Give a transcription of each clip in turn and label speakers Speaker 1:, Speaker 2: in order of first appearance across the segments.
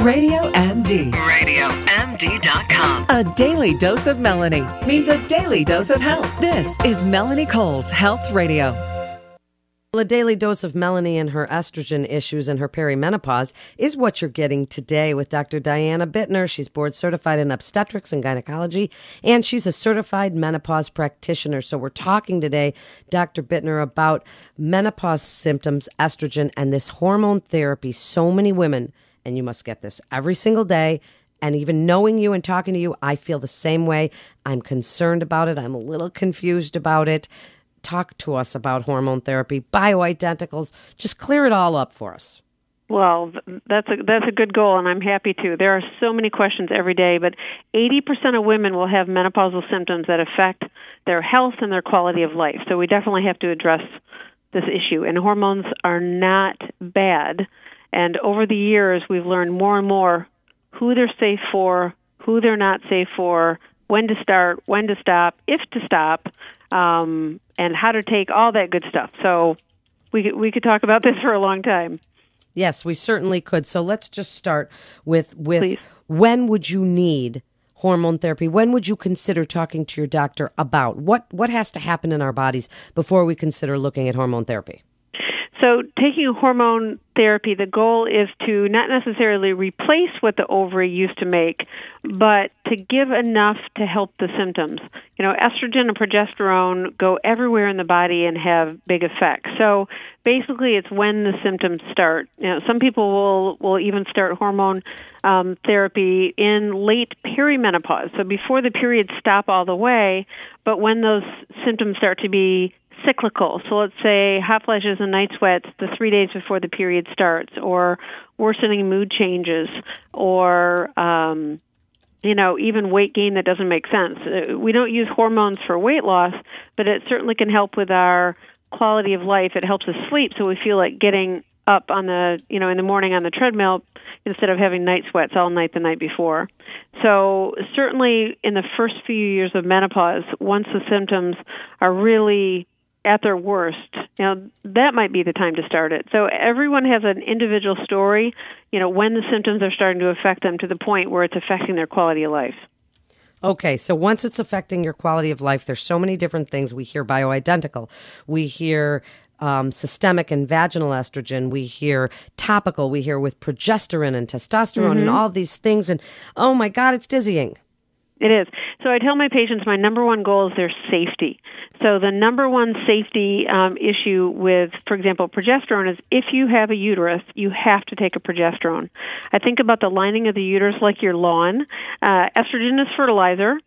Speaker 1: Radio MD.
Speaker 2: RadioMD.com.
Speaker 1: A daily dose of Melanie means a daily dose of health. This is Melanie Cole's Health Radio.
Speaker 3: Well, a daily dose of Melanie and her estrogen issues and her perimenopause is what you're getting today with Dr. Diana Bitner. She's board certified in obstetrics and gynecology, and she's a certified menopause practitioner. So we're talking today, Dr. Bitner, about menopause symptoms, estrogen, and this hormone therapy. So many women, and you must get this every single day. And even knowing you and talking to you, I feel the same way. I'm concerned about it. I'm a little confused about it talk to us about hormone therapy, bioidenticals. Just clear it all up for us.
Speaker 4: Well, that's a that's a good goal, and I'm happy to. There are so many questions every day, but 80% of women will have menopausal symptoms that affect their health and their quality of life. So we definitely have to address this issue. And hormones are not bad. And over the years, we've learned more and more who they're safe for, who they're not safe for, when to start, when to stop, if to stop, um, and how to take all that good stuff. So we could, we could talk about this for a long time.
Speaker 3: Yes, we certainly could. So let's just start with with
Speaker 4: Please.
Speaker 3: when would you need hormone therapy? When would you consider talking to your doctor about what what has to happen in our bodies before we consider looking at hormone therapy?
Speaker 4: So, taking hormone therapy, the goal is to not necessarily replace what the ovary used to make, but to give enough to help the symptoms. You know, estrogen and progesterone go everywhere in the body and have big effects. So, basically, it's when the symptoms start. You know, some people will will even start hormone um, therapy in late perimenopause, so before the periods stop all the way, but when those symptoms start to be cyclical. So let's say hot flashes and night sweats the three days before the period starts, or worsening mood changes, or um, you know even weight gain that doesn't make sense. Uh, We don't use hormones for weight loss, but it certainly can help with our quality of life. It helps us sleep, so we feel like getting up on the you know in the morning on the treadmill instead of having night sweats all night the night before. So certainly in the first few years of menopause, once the symptoms are really at their worst, Now, that might be the time to start it. So everyone has an individual story, you know, when the symptoms are starting to affect them to the point where it's affecting their quality of life.
Speaker 3: Okay, so once it's affecting your quality of life, there's so many different things. We hear bioidentical. We hear um, systemic and vaginal estrogen. We hear topical. We hear with progesterone and testosterone and all these things. And oh my God, it's dizzying.
Speaker 4: It is. So I tell my patients my number one goal is their safety. So the number one safety um, issue with, for example, progesterone is if you have a uterus, you have to take a progesterone. I think about the lining of the uterus like your lawn. Uh, estrogen is fertilizer.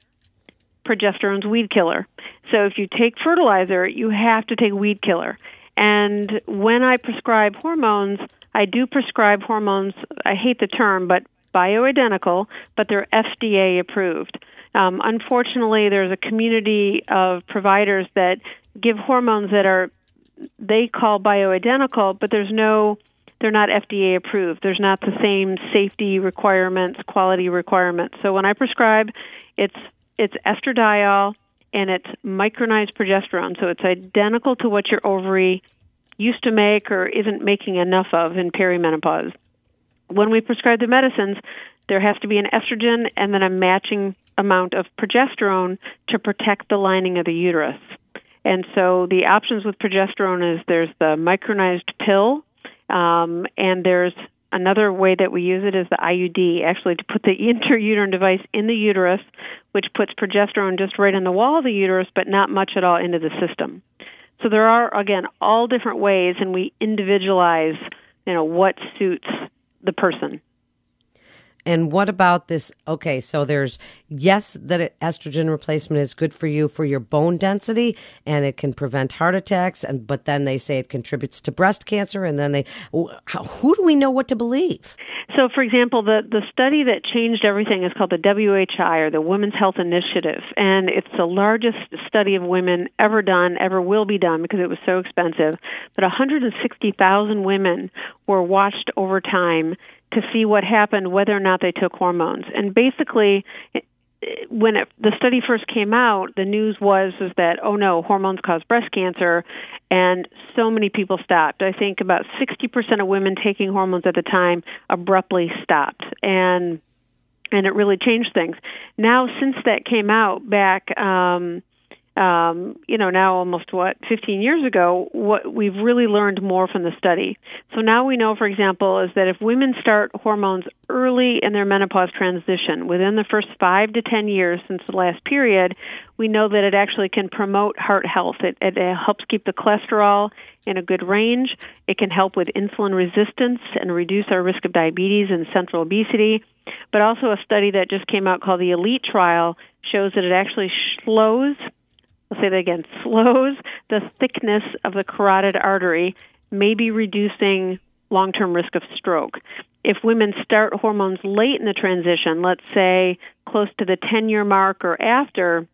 Speaker 4: Progesterone's weed killer. So if you take fertilizer, you have to take weed killer. And when I prescribe hormones, I do prescribe hormones. I hate the term, but bioidentical, but they're FDA approved. Um, unfortunately, there's a community of providers that give hormones that are they call bioidentical, but there's no they're not FDA approved. There's not the same safety requirements, quality requirements. So when I prescribe, it's it's estradiol and it's micronized progesterone. So it's identical to what your ovary used to make or isn't making enough of in perimenopause. When we prescribe the medicines, there has to be an estrogen and then a matching amount of progesterone to protect the lining of the uterus. And so the options with progesterone is there's the micronized pill, um, and there's another way that we use it is the IUD, actually to put the intrauterine device in the uterus, which puts progesterone just right in the wall of the uterus, but not much at all into the system. So there are again all different ways, and we individualize, you know, what suits the person.
Speaker 3: And what about this? Okay, so there's yes, that estrogen replacement is good for you for your bone density, and it can prevent heart attacks. And but then they say it contributes to breast cancer, and then they who do we know what to believe?
Speaker 4: So, for example, the, the study that changed everything is called the WHI, or the Women's Health Initiative, and it's the largest study of women ever done, ever will be done because it was so expensive. But 160,000 women were watched over time to see what happened, whether or not they took hormones. And basically, when it, the study first came out, the news was was that oh no, hormones cause breast cancer, and so many people stopped. I think about 60% of women taking hormones at the time abruptly stopped, and and it really changed things. Now, since that came out back. Um, um, you know, now almost what 15 years ago, what we've really learned more from the study. So now we know, for example, is that if women start hormones early in their menopause transition, within the first five to 10 years since the last period, we know that it actually can promote heart health. It, it, it helps keep the cholesterol in a good range. It can help with insulin resistance and reduce our risk of diabetes and central obesity. But also, a study that just came out called the ELITE trial shows that it actually slows I'll say that again, slows the thickness of the carotid artery, maybe reducing long term risk of stroke. If women start hormones late in the transition, let's say close to the 10 year mark or after,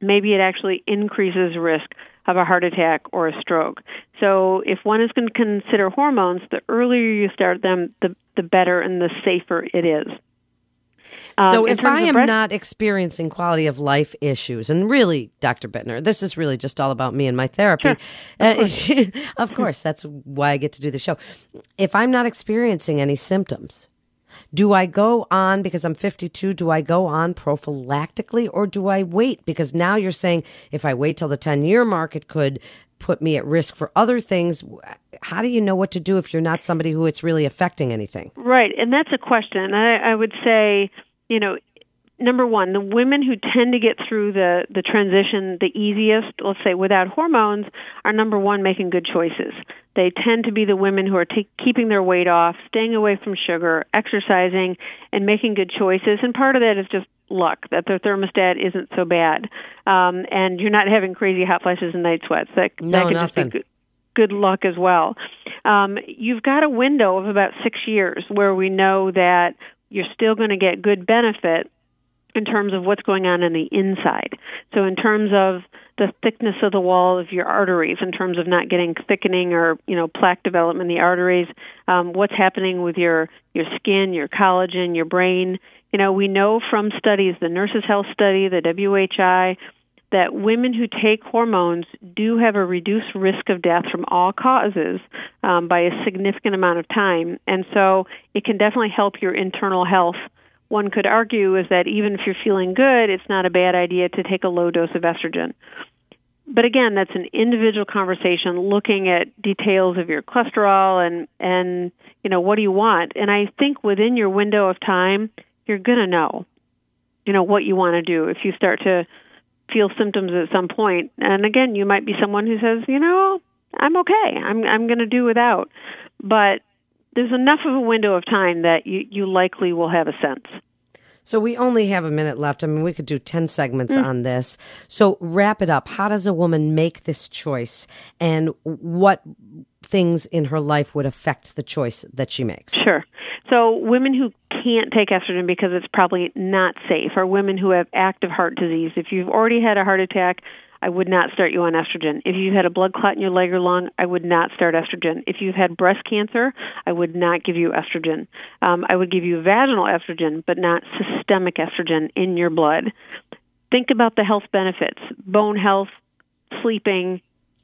Speaker 4: maybe it actually increases risk of a heart attack or a stroke. So if one is going to consider hormones, the earlier you start them, the, the better and the safer it is.
Speaker 3: Um, so if I am breast- not experiencing quality of life issues, and really, Dr. Bitner, this is really just all about me and my therapy.
Speaker 4: Sure. Of, course.
Speaker 3: Uh, of course, that's why I get to do the show. If I'm not experiencing any symptoms, do I go on because I'm 52? Do I go on prophylactically or do I wait? Because now you're saying if I wait till the 10 year mark, it could put me at risk for other things. How do you know what to do if you're not somebody who it's really affecting anything?
Speaker 4: Right, and that's a question. I, I would say you know, number one, the women who tend to get through the the transition the easiest, let's say without hormones, are number one making good choices. They tend to be the women who are t- keeping their weight off, staying away from sugar, exercising, and making good choices. And part of that is just luck that their thermostat isn't so bad, um, and you're not having crazy hot flashes and night sweats. That
Speaker 3: no,
Speaker 4: that can
Speaker 3: nothing.
Speaker 4: just be good, good luck as well. Um, you've got a window of about six years where we know that you're still going to get good benefit in terms of what's going on in the inside. So, in terms of the thickness of the wall of your arteries, in terms of not getting thickening or you know plaque development in the arteries, um, what's happening with your your skin, your collagen, your brain. You know, we know from studies, the Nurses Health Study, the WHI, that women who take hormones do have a reduced risk of death from all causes um, by a significant amount of time. And so it can definitely help your internal health. One could argue is that even if you're feeling good, it's not a bad idea to take a low dose of estrogen. But again, that's an individual conversation looking at details of your cholesterol and and you know what do you want? And I think within your window of time, you're going to know you know what you want to do if you start to feel symptoms at some point. And again, you might be someone who says, you know, I'm okay. I'm I'm going to do without. But there's enough of a window of time that you you likely will have a sense.
Speaker 3: So we only have a minute left. I mean, we could do 10 segments mm. on this. So wrap it up. How does a woman make this choice and what things in her life would affect the choice that she makes?
Speaker 4: Sure. So women who can't take estrogen because it's probably not safe are women who have active heart disease. If you've already had a heart attack, I would not start you on estrogen. If you've had a blood clot in your leg or lung, I would not start estrogen. If you've had breast cancer, I would not give you estrogen. Um, I would give you vaginal estrogen, but not systemic estrogen in your blood. Think about the health benefits bone health, sleeping,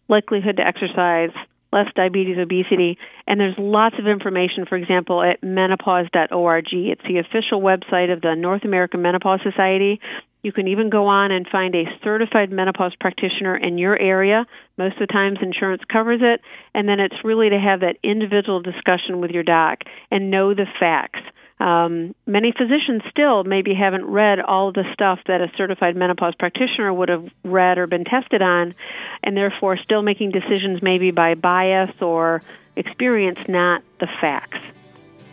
Speaker 4: likelihood to exercise, less diabetes, obesity, and there's lots of information, for example, at menopause.org. It's the official website of the North American Menopause Society. You can even go on and find a certified menopause practitioner in your area. Most of the times, insurance covers it. And then it's really to have that individual discussion with your doc and know the facts. Um, many physicians still maybe haven't read all the stuff that a certified menopause practitioner would have read or been tested on, and therefore still making decisions maybe by bias or experience, not the facts.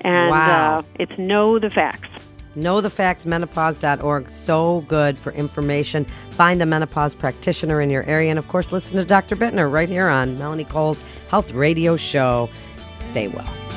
Speaker 4: And
Speaker 3: wow.
Speaker 4: uh, it's know the facts.
Speaker 3: Know the facts, menopause.org. So good for information. Find a menopause practitioner in your area. And of course, listen to Dr. Bitner right here on Melanie Cole's Health Radio Show. Stay well.